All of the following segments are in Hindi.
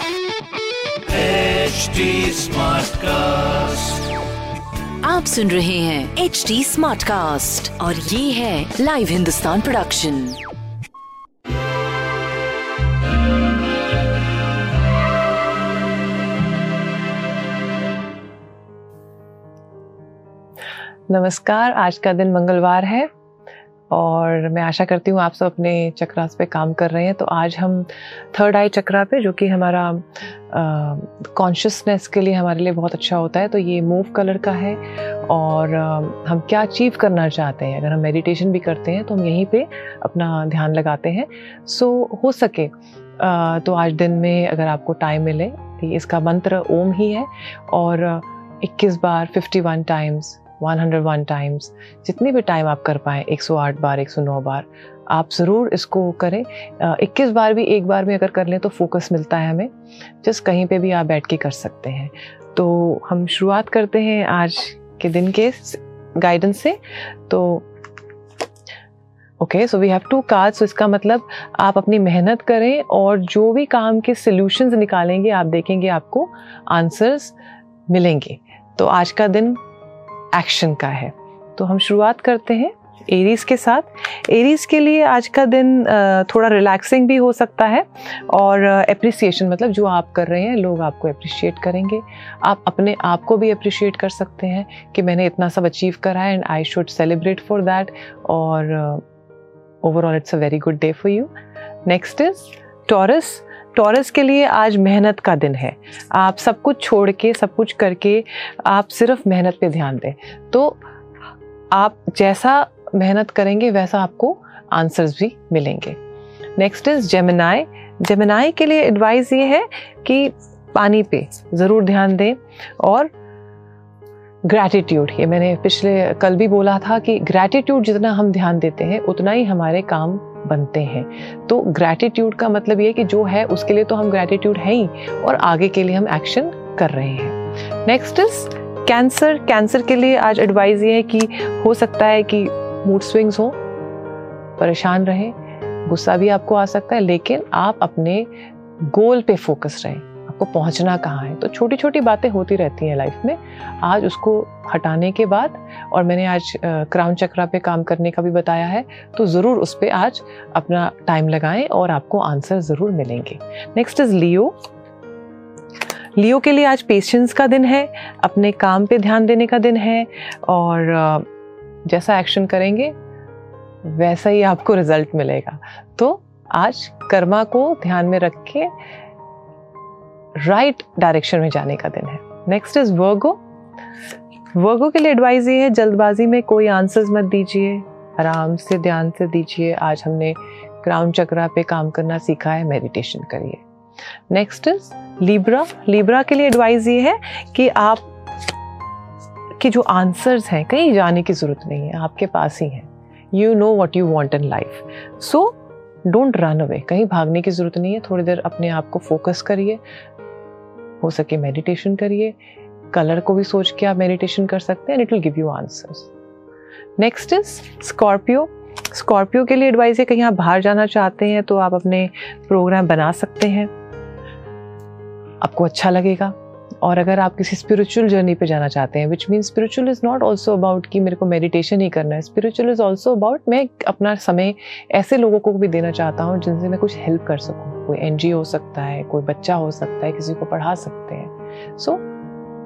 HD Smartcast. आप सुन रहे हैं एच डी स्मार्ट कास्ट और ये है लाइव हिंदुस्तान प्रोडक्शन नमस्कार आज का दिन मंगलवार है और मैं आशा करती हूँ आप सब अपने चक्रास पे काम कर रहे हैं। तो आज हम थर्ड आई चक्रा पे जो कि हमारा कॉन्शियसनेस के लिए हमारे लिए बहुत अच्छा होता है तो ये मूव कलर का है। और uh, हम क्या अचीव करना चाहते हैं अगर हम मेडिटेशन भी करते हैं तो हम यहीं पे अपना ध्यान लगाते हैं। सो हो सके uh, तो आज दिन में अगर आपको टाइम मिले तो इसका मंत्र ओम ही है। और 21 बार 51 टाइम्स 101 टाइम्स जितनी भी टाइम आप कर पाएँ 108 बार 109 बार, आप ज़रूर इसको करें। इक्कीस बार भी, एक बार में अगर कर लें तो फोकस मिलता है हमें। जस्ट कहीं पे भी आप बैठ के कर सकते हैं। तो हम शुरुआत करते हैं आज के दिन के गाइडेंस से। तो okay so we have two card so इसका मतलब आप अपनी मेहनत करें और जो भी काम के सॉल्यूशंस निकालेंगे, आप देखेंगे आपको आंसर्स मिलेंगे। तो आज का दिन एक्शन का है। तो हम शुरुआत करते हैं एरीज के साथ। एरीज के लिए आज का दिन थोड़ा रिलैक्सिंग भी हो सकता है और अप्रिसिएशन मतलब जो आप कर रहे हैं, लोग आपको अप्रिशिएट करेंगे। आप अपने आप को भी अप्रिशिएट कर सकते हैं कि मैंने इतना सब अचीव करा है and I should celebrate for that और overall it's a very good day for you next is Taurus Taurus के लिए आज मेहनत का दिन है। आप सब कुछ छोड़ के, सब कुछ करके आप सिर्फ़ मेहनत पे ध्यान दें। तो आप जैसा मेहनत करेंगे, वैसा आपको आंसर्स भी मिलेंगे। नेक्स्ट इज़ जेमिनाई जेमिनाई के लिए एडवाइस ये है कि पानी पे ज़रूर ध्यान दें और ग्रैटिट्यूड ये मैंने पिछले, कल भी बोला था कि ग्रैटिट्यूड जितना हम ध्यान देते हैं, उतना ही हमारे काम बनते हैं। तो ग्रैटिट्यूड का मतलब ये कि जो है, उसके लिए तो हम ग्रैटिट्यूड है ही और आगे के लिए हम एक्शन कर रहे हैं। नेक्स्ट इज़ कैंसर कैंसर के लिए आज एडवाइज़ ये है कि हो सकता है कि मूड स्विंग्स हो, परेशान रहें, गुस्सा भी आपको आ सकता है, लेकिन आप अपने गोल पे फोकस रहें। आपको पहुँचना कहाँ है? तो छोटी छोटी बातें होती रहती हैं लाइफ में। आज उसको हटाने के बाद, और मैंने आज क्राउन चक्रा पे काम करने का भी बताया है तो ज़रूर उस पर आज अपना टाइम लगाएँ और आपको आंसर ज़रूर मिलेंगे। नेक्स्ट इज़ लियो लियो के लिए आज पेशेंस का दिन है, अपने काम पे ध्यान देने का दिन है, और जैसा एक्शन करेंगे, वैसा ही आपको रिज़ल्ट मिलेगा। तो आज कर्मा को ध्यान में रख के राइट डायरेक्शन में जाने का दिन है। नेक्स्ट इज़ वर्गो वर्गो के लिए एडवाइस ये है, जल्दबाजी में कोई आंसर्स मत दीजिए। आराम से ध्यान से दीजिए। आज हमने क्राउन चक्रा पे काम करना सीखा है मेडिटेशन करिए। नेक्स्ट इज़ लिब्रा लिब्रा के लिए एडवाइस ये है कि आप, के जो आंसर्स हैं, कहीं जाने की ज़रूरत नहीं है, आपके पास ही हैं। You know what you want in life so don't run away कहीं भागने की ज़रूरत नहीं है, थोड़ी देर अपने आप को फोकस करिए। हो सके मेडिटेशन करिए। कलर को भी सोच के आप मेडिटेशन कर सकते हैं it will give you answers next is Scorpio Scorpio के लिए एडवाइस है, कहीं आप बाहर जाना चाहते हैं तो आप अपने प्रोग्राम बना सकते हैं। आपको अच्छा लगेगा। और अगर आप किसी स्पिरिचुअल जर्नी पे जाना चाहते हैं which mean spiritual is not also about कि मेरे को मेडिटेशन ही करना है। स्पिरिचुअल इज़ ऑल्सो अबाउट मैं अपना समय ऐसे लोगों को भी देना चाहता हूँ, जिनसे मैं कुछ हेल्प कर सकूँ। कोई एन हो सकता है, कोई बच्चा हो सकता है, किसी को पढ़ा सकते हैं। So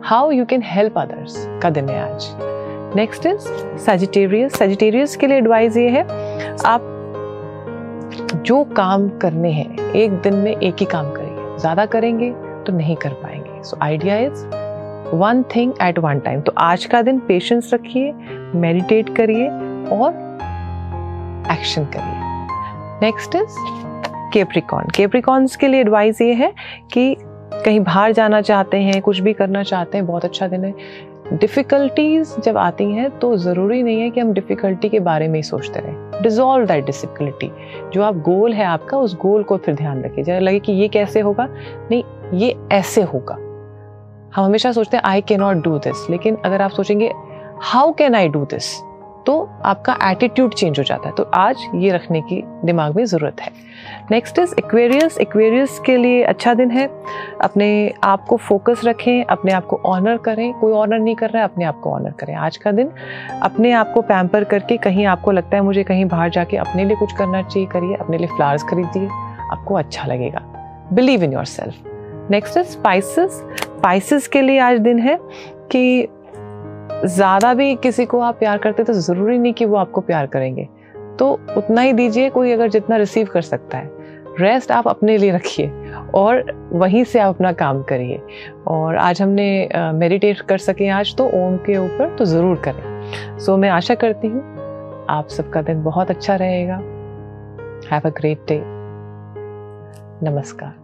how you can help others का दिन है आज। नेक्स्ट इज़ सेजिटेरियस सेजिटेरियस के लिए एडवाइस ये है, आप जो काम करने हैं, एक दिन में एक ही काम करेंगे ज़्यादा करेंगे तो नहीं कर पाएँगे। So idea is one thing at one time तो आज का दिन पेशेंस रखिए मेडिटेट करिए और एक्शन करिए। नेक्स्ट इज़ केप्रिकॉन केप्रिकॉन्स के लिए एडवाइस ये है कि कहीं बाहर जाना चाहते हैं, कुछ भी करना चाहते हैं, बहुत अच्छा दिन है। डिफ़िकल्टीज जब आती हैं तो ज़रूरी नहीं है कि हम डिफ़िकल्टी के बारे में ही सोचते रहें। डिजॉल्व दैट डिफ़िकल्टी जो आप गोल है आपका, उस गोल को फिर ध्यान रखिए। जरा लगे कि ये कैसे होगा? नहीं, ये ऐसे होगा। हम हमेशा सोचते हैं आई के नॉट डू दिस लेकिन अगर आप सोचेंगे how can I do this तो आपका एटीट्यूड चेंज हो जाता है। तो आज ये रखने की दिमाग में ज़रूरत है। नेक्स्ट इज़ एक्वेरियस एक्वेरियस के लिए अच्छा दिन है। अपने आप को फोकस रखें, अपने आप को ऑनर करें। कोई ऑनर नहीं कर रहा है, अपने आप को ऑनर करें। आज का दिन अपने आप को पैम्पर करके कहीं आपको लगता है मुझे कहीं बाहर जाके अपने लिए कुछ करना चाहिए, करिए। अपने लिए फ्लावर्स खरीदिए। आपको अच्छा लगेगा। Believe in yourself next is spices spices के लिए आज दिन है कि ज़्यादा भी किसी को आप प्यार करते तो ज़रूरी नहीं कि वो आपको प्यार करेंगे। तो उतना ही दीजिए कोई अगर जितना रिसीव कर सकता है। रेस्ट आप अपने लिए रखिए और वहीं से आप अपना काम करिए। और आज हमने मेडिटेट कर सकें आज तो ओम के ऊपर तो ज़रूर करें। सो so, मैं आशा करती हूँ आप सबका दिन बहुत अच्छा रहेगा। हैव अ ग्रेट डे नमस्कार।